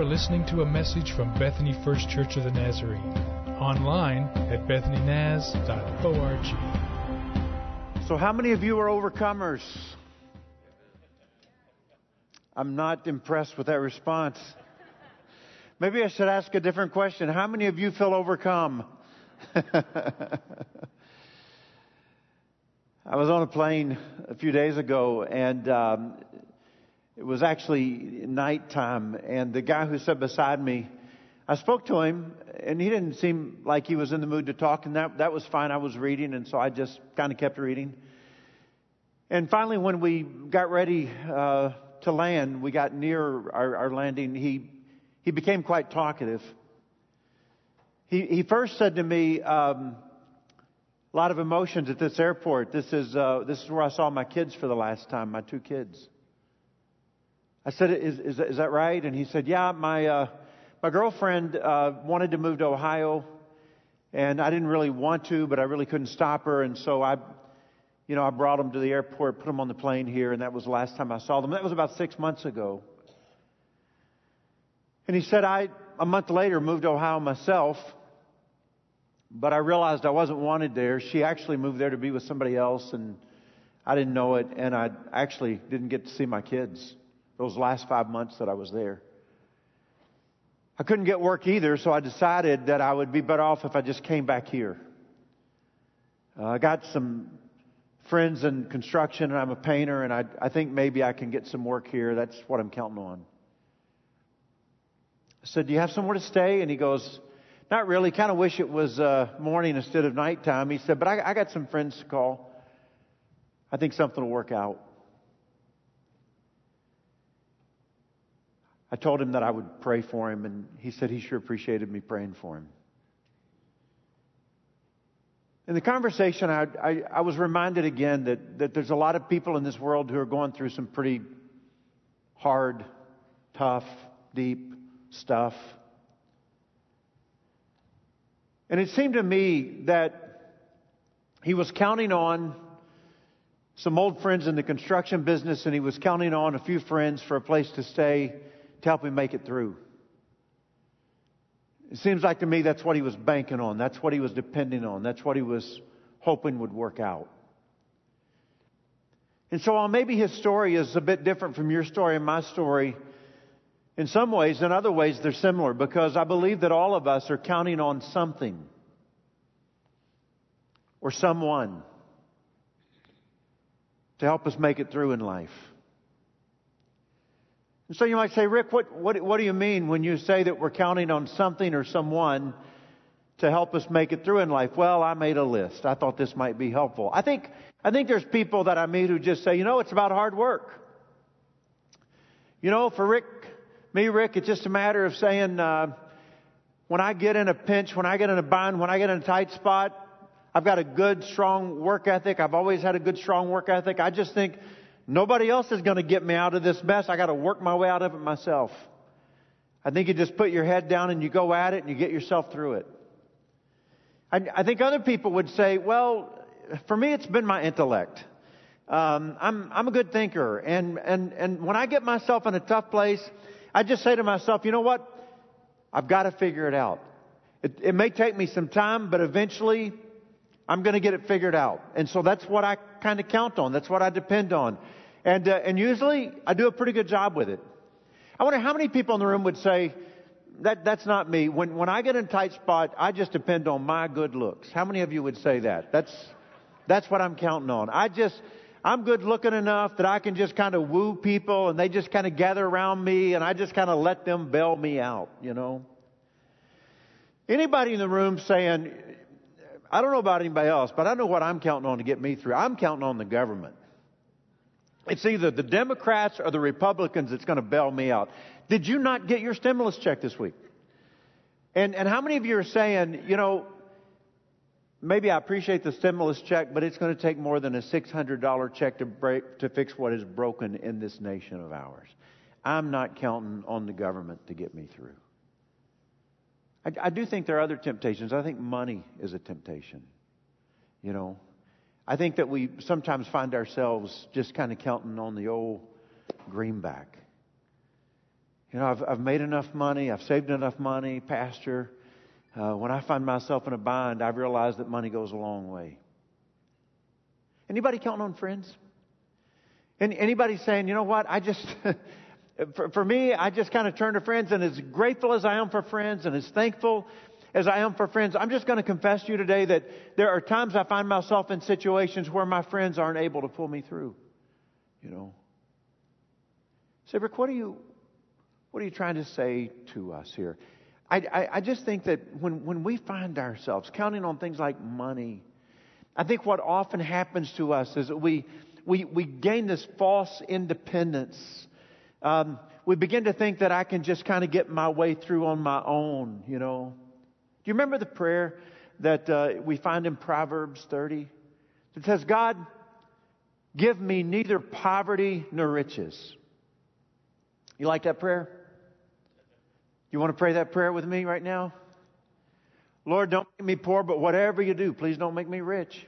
are listening to a message from Bethany First Church of the Nazarene, online at bethanynaz.org. So, how many of you are overcomers? I'm not impressed with that response. Maybe I should ask a different question. How many of you feel overcome? I was on a plane a few days ago, and um, it was actually nighttime. And the guy who sat beside me, I spoke to him, and he didn't seem like he was in the mood to talk, and that that was fine. I was reading, and so I just kind of kept reading. And finally, when we got ready uh, to land, we got near our, our landing. He he became quite talkative. He he first said to me. Um, a lot of emotions at this airport. This is, uh, this is where I saw my kids for the last time, my two kids. I said, is, is, is that right? And he said, yeah, my, uh, my girlfriend uh, wanted to move to Ohio, and I didn't really want to, but I really couldn't stop her, and so I, you know, I brought them to the airport, put them on the plane here, and that was the last time I saw them. That was about six months ago. And he said, I, a month later, moved to Ohio myself, but I realized I wasn't wanted there. She actually moved there to be with somebody else, and I didn't know it, and I actually didn't get to see my kids those last five months that I was there. I couldn't get work either, so I decided that I would be better off if I just came back here. Uh, I got some friends in construction, and I'm a painter, and I, I think maybe I can get some work here. That's what I'm counting on. I said, Do you have somewhere to stay? And he goes, not really. Kind of wish it was uh, morning instead of nighttime. He said, but I, I got some friends to call. I think something will work out. I told him that I would pray for him, and he said he sure appreciated me praying for him. In the conversation, I, I, I, was reminded again that, that there's a lot of people in this world who are going through some pretty hard, tough, deep stuff. And it seemed to me that he was counting on some old friends in the construction business and he was counting on a few friends for a place to stay to help him make it through. It seems like to me that's what he was banking on. That's what he was depending on. That's what he was hoping would work out. And so while maybe his story is a bit different from your story and my story, in some ways, in other ways, they're similar because I believe that all of us are counting on something or someone to help us make it through in life. And so you might say, Rick, what, what, what do you mean when you say that we're counting on something or someone to help us make it through in life? Well, I made a list. I thought this might be helpful. I think, I think there's people that I meet who just say, you know, it's about hard work. You know, for Rick, me, Rick, it's just a matter of saying, uh, when I get in a pinch, when I get in a bind, when I get in a tight spot, I've got a good, strong work ethic. I've always had a good, strong work ethic. I just think nobody else is going to get me out of this mess. I got to work my way out of it myself. I think you just put your head down and you go at it and you get yourself through it. I, I think other people would say, well, for me, it's been my intellect. Um, I'm, I'm a good thinker. And, and, and when I get myself in a tough place, I just say to myself, you know what? I've got to figure it out. It, it may take me some time, but eventually I'm going to get it figured out. And so that's what I kind of count on. That's what I depend on. And, uh, and usually I do a pretty good job with it. I wonder how many people in the room would say, that, that's not me. When, when I get in a tight spot, I just depend on my good looks. How many of you would say that? That's, that's what I'm counting on. I just, I'm good looking enough that I can just kind of woo people and they just kind of gather around me and I just kind of let them bail me out, you know. Anybody in the room saying, I don't know about anybody else, but I know what I'm counting on to get me through. I'm counting on the government. It's either the Democrats or the Republicans that's going to bail me out. Did you not get your stimulus check this week? And, and how many of you are saying, you know, maybe I appreciate the stimulus check, but it's going to take more than a $600 check to break, to fix what is broken in this nation of ours. I'm not counting on the government to get me through. I, I do think there are other temptations. I think money is a temptation. You know, I think that we sometimes find ourselves just kind of counting on the old greenback. You know, I've, I've made enough money, I've saved enough money, Pastor. Uh, when I find myself in a bind, I've realized that money goes a long way. Anybody counting on friends? Any, anybody saying, you know what, I just, for, for me, I just kind of turn to friends, and as grateful as I am for friends and as thankful as I am for friends, I'm just going to confess to you today that there are times I find myself in situations where my friends aren't able to pull me through. You know. Say, Rick, what are you, what are you trying to say to us here? I, I, I just think that when, when we find ourselves counting on things like money, I think what often happens to us is that we, we, we gain this false independence. Um, we begin to think that I can just kind of get my way through on my own, you know. Do you remember the prayer that uh, we find in Proverbs 30? It says, God, give me neither poverty nor riches. You like that prayer? You want to pray that prayer with me right now? Lord, don't make me poor, but whatever you do, please don't make me rich.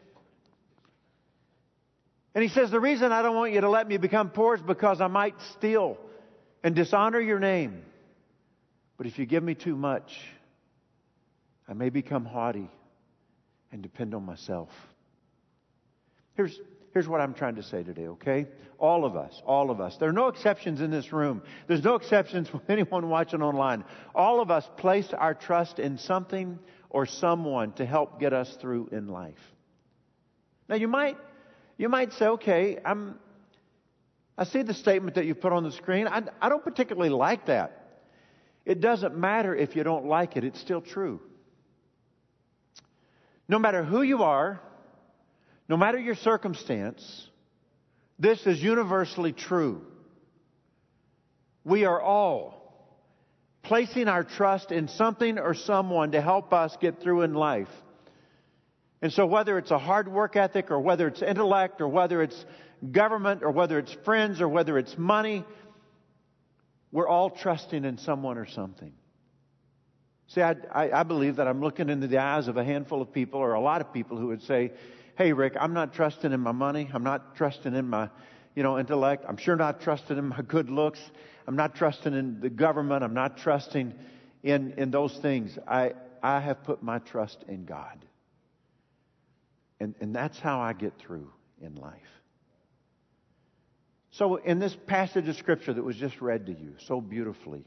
And he says, The reason I don't want you to let me become poor is because I might steal and dishonor your name. But if you give me too much, I may become haughty and depend on myself. Here's, here's what I'm trying to say today, okay? All of us, all of us. There are no exceptions in this room. There's no exceptions with anyone watching online. All of us place our trust in something or someone to help get us through in life. Now you might you might say, okay, I'm, I see the statement that you put on the screen. I, I don't particularly like that. It doesn't matter if you don't like it, it's still true. No matter who you are, no matter your circumstance, this is universally true. We are all placing our trust in something or someone to help us get through in life. And so, whether it's a hard work ethic, or whether it's intellect, or whether it's government, or whether it's friends, or whether it's money, we're all trusting in someone or something. See, I, I, I, believe that I'm looking into the eyes of a handful of people, or a lot of people who would say, "Hey, Rick, I'm not trusting in my money. I'm not trusting in my, you know, intellect. I'm sure not trusting in my good looks. I'm not trusting in the government. I'm not trusting in in those things. I I have put my trust in God." And, and that's how I get through in life. So, in this passage of Scripture that was just read to you so beautifully,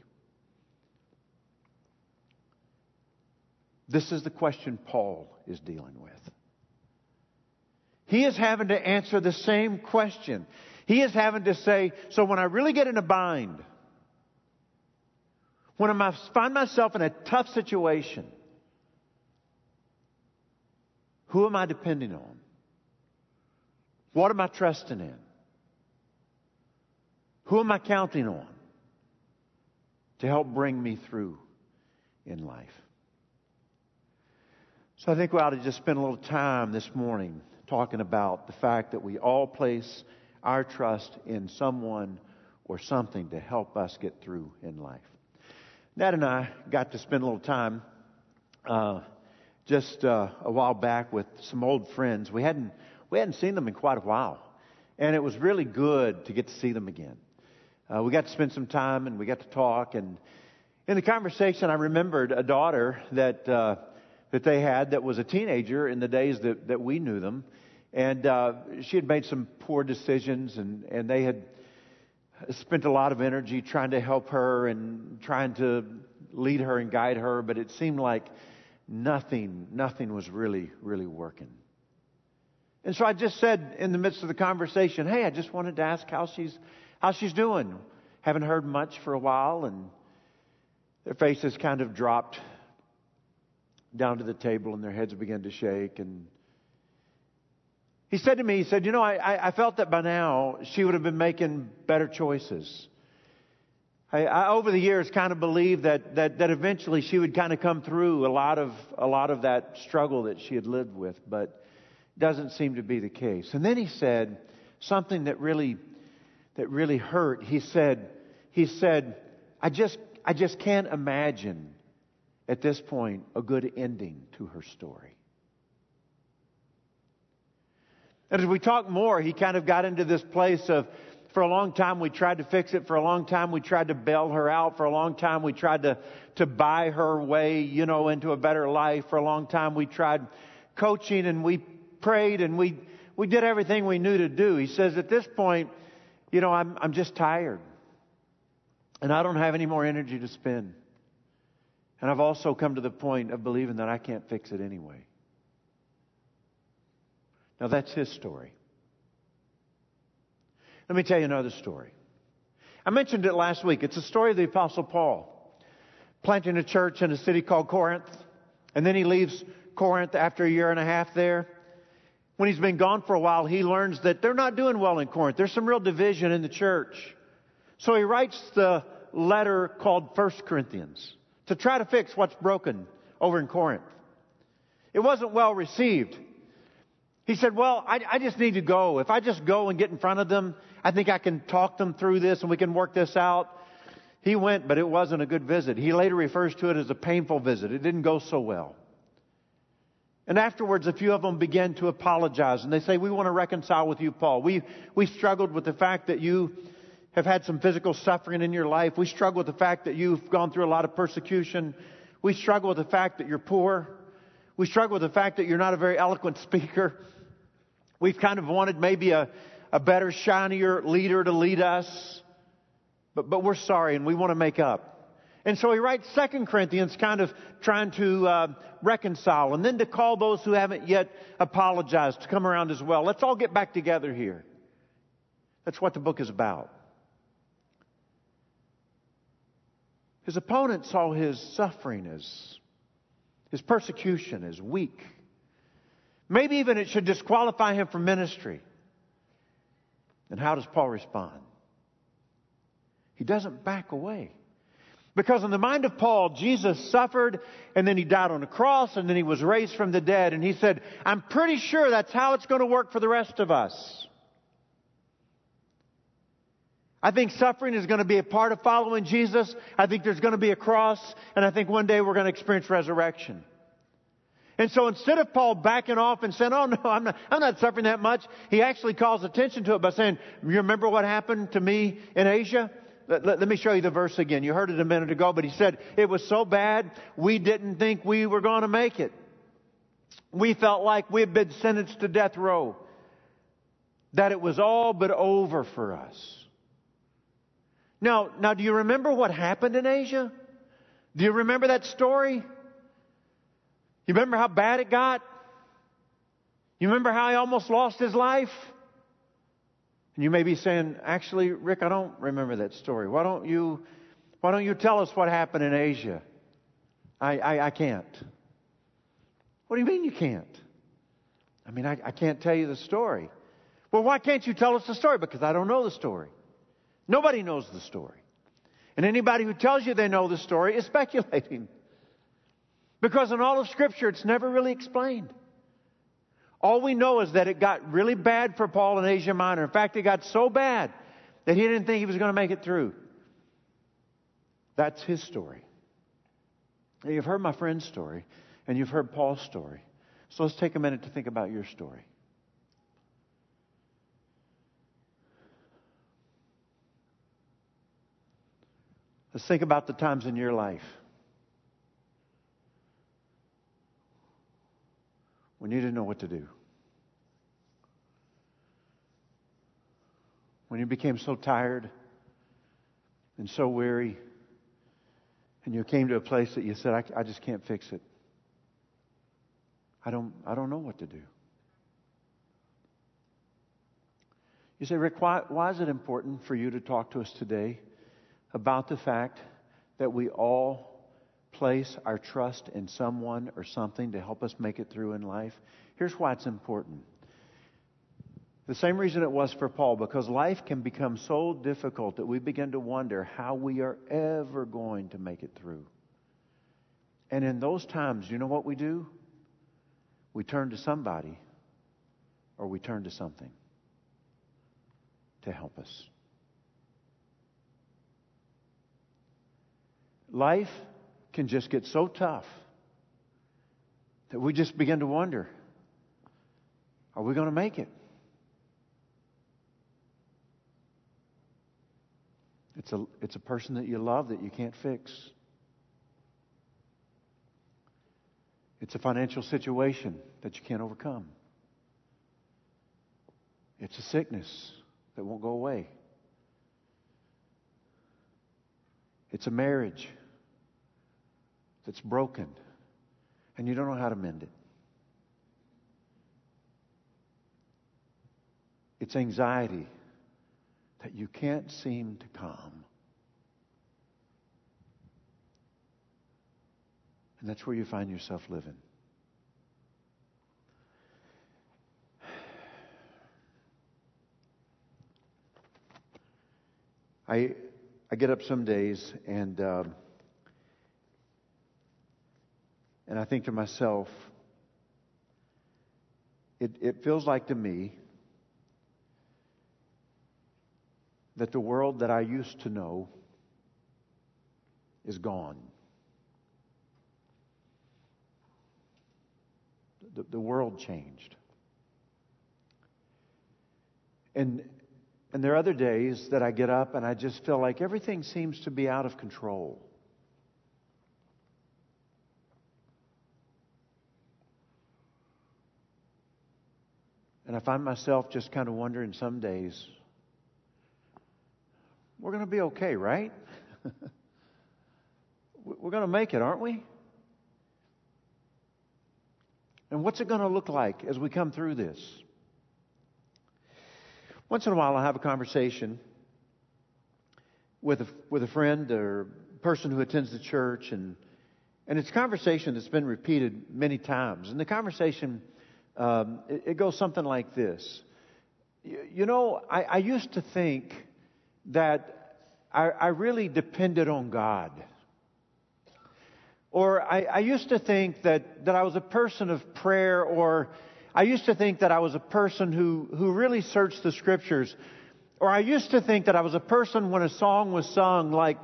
this is the question Paul is dealing with. He is having to answer the same question. He is having to say, so when I really get in a bind, when I find myself in a tough situation, who am I depending on? What am I trusting in? Who am I counting on to help bring me through in life? So I think we ought to just spend a little time this morning talking about the fact that we all place our trust in someone or something to help us get through in life. Nat and I got to spend a little time uh, just uh, a while back with some old friends. We hadn't we hadn't seen them in quite a while, and it was really good to get to see them again. Uh, we got to spend some time and we got to talk. And in the conversation, I remembered a daughter that uh, that they had that was a teenager in the days that that we knew them, and uh, she had made some poor decisions, and and they had spent a lot of energy trying to help her and trying to lead her and guide her, but it seemed like nothing, nothing was really, really working. And so I just said in the midst of the conversation, hey, I just wanted to ask how she's, how she's doing. Haven't heard much for a while, and their faces kind of dropped down to the table and their heads began to shake. And he said to me, he said, you know, I, I felt that by now she would have been making better choices. I, I, over the years, kind of believed that, that, that eventually she would kind of come through a lot of a lot of that struggle that she had lived with, but doesn't seem to be the case. And then he said something that really that really hurt. He said he said, I just I just can't imagine at this point a good ending to her story. And as we talk more, he kind of got into this place of For a long time we tried to fix it. For a long time we tried to bail her out. For a long time we tried to, to buy her way, you know, into a better life. For a long time we tried coaching and we prayed and we, we did everything we knew to do. He says at this point, you know, I'm, I'm just tired. And I don't have any more energy to spend. And I've also come to the point of believing that I can't fix it anyway. Now that's his story. Let me tell you another story. I mentioned it last week. It's a story of the Apostle Paul planting a church in a city called Corinth. And then he leaves Corinth after a year and a half there. When he's been gone for a while, he learns that they're not doing well in Corinth. There's some real division in the church. So he writes the letter called First Corinthians to try to fix what's broken over in Corinth. It wasn't well received. He said, Well, I, I, just need to go. If I just go and get in front of them, I think I can talk them through this and we can work this out. He went, but it wasn't a good visit. He later refers to it as a painful visit. It didn't go so well. And afterwards, a few of them began to apologize and they say, We want to reconcile with you, Paul. We, we struggled with the fact that you have had some physical suffering in your life. We struggle with the fact that you've gone through a lot of persecution. We struggle with the fact that you're poor. We struggle with the fact that you're not a very eloquent speaker. We've kind of wanted maybe a, a better, shinier leader to lead us, but, but we're sorry and we want to make up. And so he writes Second Corinthians kind of trying to uh, reconcile and then to call those who haven't yet apologized to come around as well. Let's all get back together here. That's what the book is about. His opponent saw his suffering as, his persecution as weak. Maybe even it should disqualify him from ministry. And how does Paul respond? He doesn't back away. Because in the mind of Paul, Jesus suffered and then he died on the cross and then he was raised from the dead. And he said, I'm pretty sure that's how it's going to work for the rest of us. I think suffering is going to be a part of following Jesus. I think there's going to be a cross and I think one day we're going to experience resurrection. And so instead of Paul backing off and saying, oh no, I'm not, I'm not suffering that much, he actually calls attention to it by saying, you remember what happened to me in Asia? Let, let, let, me show you the verse again. You heard it a minute ago, but he said, it was so bad, we didn't think we were going to make it. We felt like we had been sentenced to death row. That it was all but over for us. Now, now do you remember what happened in Asia? Do you remember that story? You remember how bad it got? You remember how he almost lost his life? And you may be saying, actually, Rick, I don't remember that story. Why don't you, why don't you tell us what happened in Asia? I, I, I can't. What do you mean you can't? I mean, I, I can't tell you the story. Well, why can't you tell us the story? Because I don't know the story. Nobody knows the story. And anybody who tells you they know the story is speculating. Because in all of Scripture, it's never really explained. All we know is that it got really bad for Paul in Asia Minor. In fact, it got so bad that he didn't think he was going to make it through. That's his story. You've heard my friend's story, and you've heard Paul's story. So let's take a minute to think about your story. Let's think about the times in your life when you didn't know what to do. When you became so tired and so weary, and you came to a place that you said, I, I just can't fix it. I don't, I don't know what to do. You say, Rick, why, why is it important for you to talk to us today about the fact that we all place our trust in someone or something to help us make it through in life? Here's why it's important. The same reason it was for Paul, because life can become so difficult that we begin to wonder how we are ever going to make it through. And in those times, you know what we do? We turn to somebody or we turn to something to help us. Life can just get so tough that we just begin to wonder are we going to make it? It's a, it's a person that you love that you can't fix. It's a financial situation that you can't overcome. It's a sickness that won't go away. It's a marriage that's broken and you don't know how to mend it. It's anxiety that you can't seem to calm. And that's where you find yourself living. I, I get up some days and, uh, and I think to myself, it, it feels like to me that the world that I used to know is gone. The, the world changed. And, and there are other days that I get up and I just feel like everything seems to be out of control. And I find myself just kind of wondering some days, we're going to be okay, right? we're going to make it, aren't we? And what's it going to look like as we come through this? Once in a while, I'll have a conversation with a, with a friend or person who attends the church, and, and it's a conversation that's been repeated many times. And the conversation, um, it, it, goes something like this You, you know, I, I used to think that I, I really depended on God. Or I, I, used to think that, that I was a person of prayer, or I used to think that I was a person who, who really searched the scriptures. Or I used to think that I was a person when a song was sung, like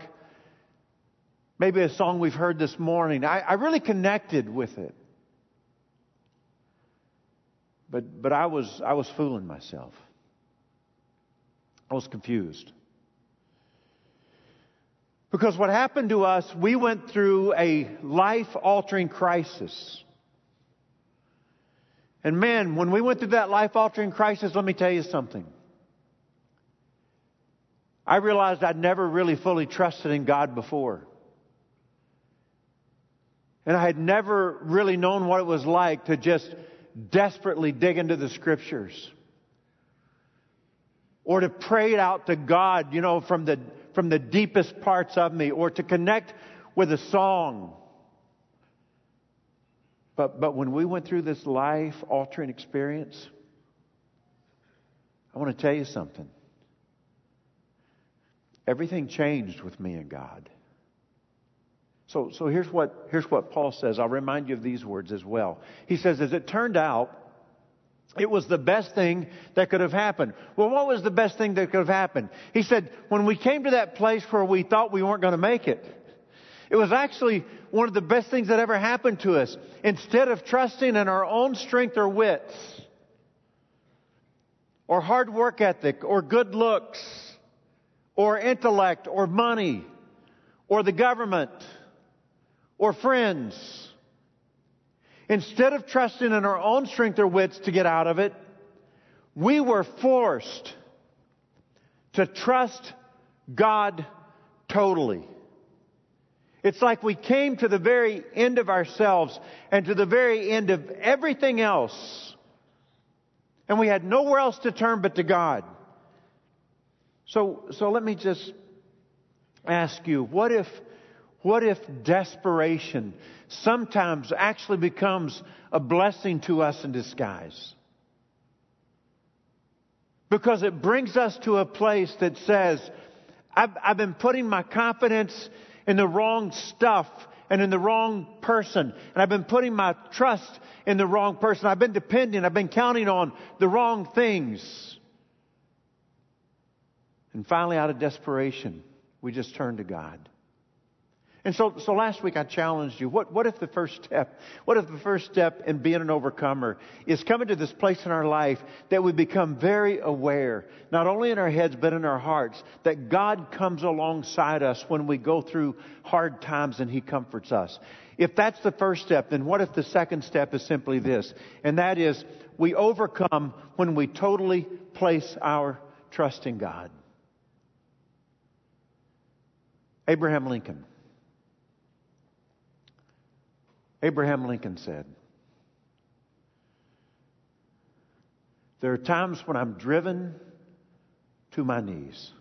maybe a song we've heard this morning. I, I really connected with it. But, but I, was, I was fooling myself. I was confused. Because what happened to us, we went through a life altering crisis. And man, when we went through that life altering crisis, let me tell you something. I realized I'd never really fully trusted in God before. And I had never really known what it was like to just desperately dig into the scriptures. Or to pray it out to God, you know, from the from the deepest parts of me or to connect with a song. But, but when we went through this life altering experience, I want to tell you something. Everything changed with me and God. So, so here's, what, here's what Paul says. I'll remind you of these words as well. He says, As it turned out, it was the best thing that could have happened. Well, what was the best thing that could have happened? He said, when we came to that place where we thought we weren't going to make it, it was actually one of the best things that ever happened to us. Instead of trusting in our own strength or wits, or hard work ethic, or good looks, or intellect, or money, or the government, or friends, Instead of trusting in our own strength or wits to get out of it, we were forced to trust God totally. It's like we came to the very end of ourselves and to the very end of everything else. And we had nowhere else to turn but to God. So, so let me just ask you, what if what if desperation sometimes actually becomes a blessing to us in disguise? Because it brings us to a place that says, I've, I've been putting my confidence in the wrong stuff and in the wrong person. And I've been putting my trust in the wrong person. I've been depending, I've been counting on the wrong things. And finally, out of desperation, we just turn to God. And so, so last week I challenged you. What, what if the first step, what if the first step in being an overcomer is coming to this place in our life that we become very aware, not only in our heads, but in our hearts, that God comes alongside us when we go through hard times and He comforts us. If that's the first step, then what if the second step is simply this? And that is, we overcome when we totally place our trust in God. Abraham Lincoln Abraham Lincoln said, There are times when I'm driven to my knees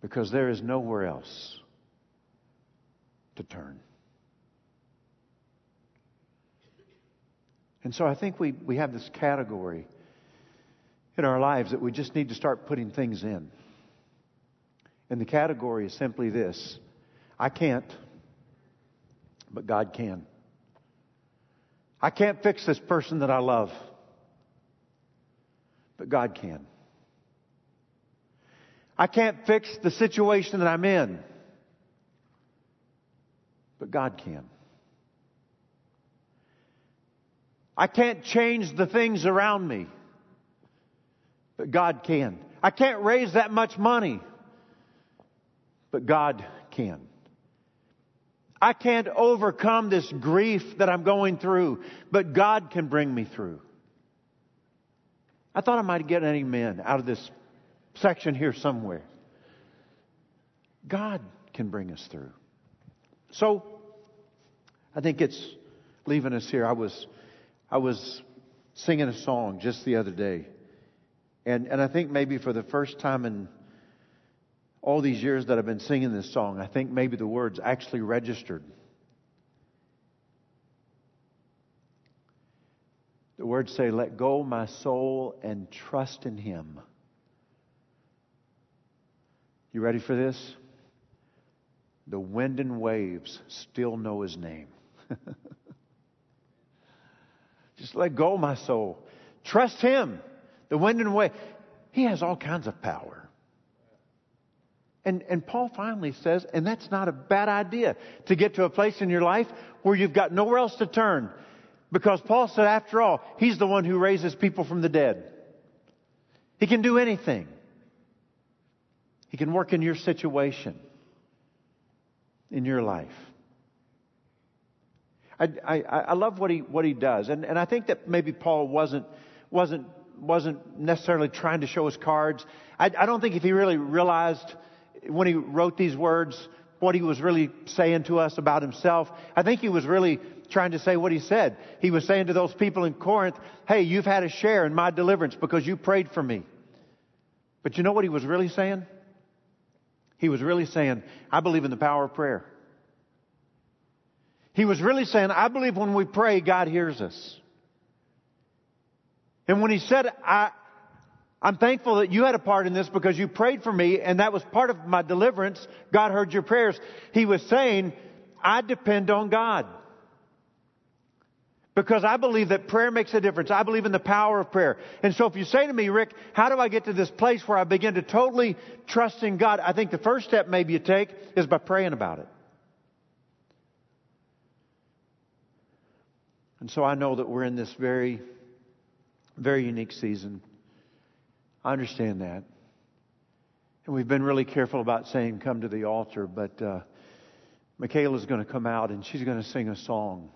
because there is nowhere else to turn. And so I think we, we have this category in our lives that we just need to start putting things in. And the category is simply this I can't but God can. I can't fix this person that I love, but God can. I can't fix the situation that I'm in, but God can. I can't change the things around me, but God can. I can't raise that much money, but God can. I can't overcome this grief that I'm going through, but God can bring me through. I thought I might get an amen out of this section here somewhere. God can bring us through. So, I think it's leaving us here. I was, I was singing a song just the other day. And, and I think maybe for the first time in all these years that I've been singing this song, I think maybe the words actually registered. The words say, Let go my soul and trust in Him. You ready for this? The wind and waves still know His name. Just let go, my soul. Trust Him. The wind and wave. He has all kinds of power. And, and Paul finally says, and that's not a bad idea to get to a place in your life where you've got nowhere else to turn. Because Paul said, after all, he's the one who raises people from the dead. He can do anything. He can work in your situation, in your life. I, I, I love what he, what he does. And, and I think that maybe Paul wasn't, wasn't, wasn't necessarily trying to show his cards. I, I don't think if he really realized when he wrote these words, what he was really saying to us about himself. I think he was really trying to say what he said. He was saying to those people in Corinth, hey, you've had a share in my deliverance because you prayed for me. But you know what he was really saying? He was really saying, I believe in the power of prayer. He was really saying, I believe when we pray, God hears us. And when he said, I, I'm thankful that you had a part in this because you prayed for me and that was part of my deliverance. God heard your prayers. He was saying, I depend on God. Because I believe that prayer makes a difference. I believe in the power of prayer. And so if you say to me, Rick, how do I get to this place where I begin to totally trust in God? I think the first step maybe you take is by praying about it. And so I know that we're in this very, very unique season. I understand that. And we've been really careful about saying come to the altar, but uh, Michaela's going to come out and she's going to sing a song.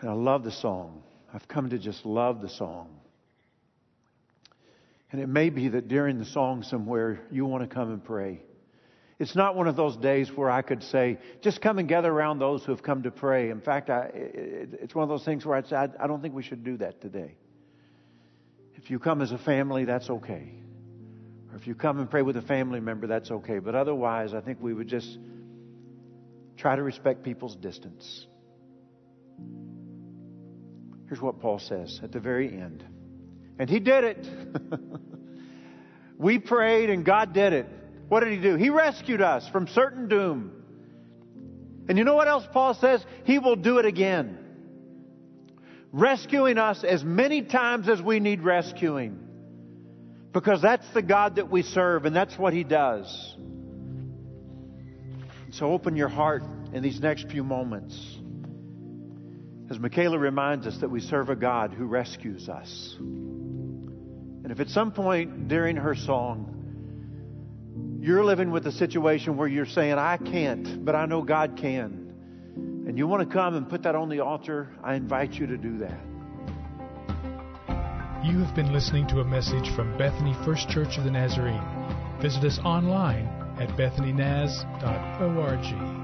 And I love the song. I've come to just love the song. And it may be that during the song somewhere you want to come and pray. It's not one of those days where I could say, just come and gather around those who have come to pray. In fact, I, it, it's one of those things where I'd say, I, I don't think we should do that today. If you come as a family, that's okay. Or if you come and pray with a family member, that's okay. But otherwise, I think we would just try to respect people's distance. Here's what Paul says at the very end. And he did it. we prayed and God did it. What did he do? He rescued us from certain doom. And you know what else Paul says? He will do it again rescuing us as many times as we need rescuing. Because that's the God that we serve, and that's what He does. So open your heart in these next few moments. As Michaela reminds us that we serve a God who rescues us. And if at some point during her song, you're living with a situation where you're saying, I can't, but I know God can. And you want to come and put that on the altar, I invite you to do that. You have been listening to a message from Bethany First Church of the Nazarene. Visit us online at bethanynaz.org.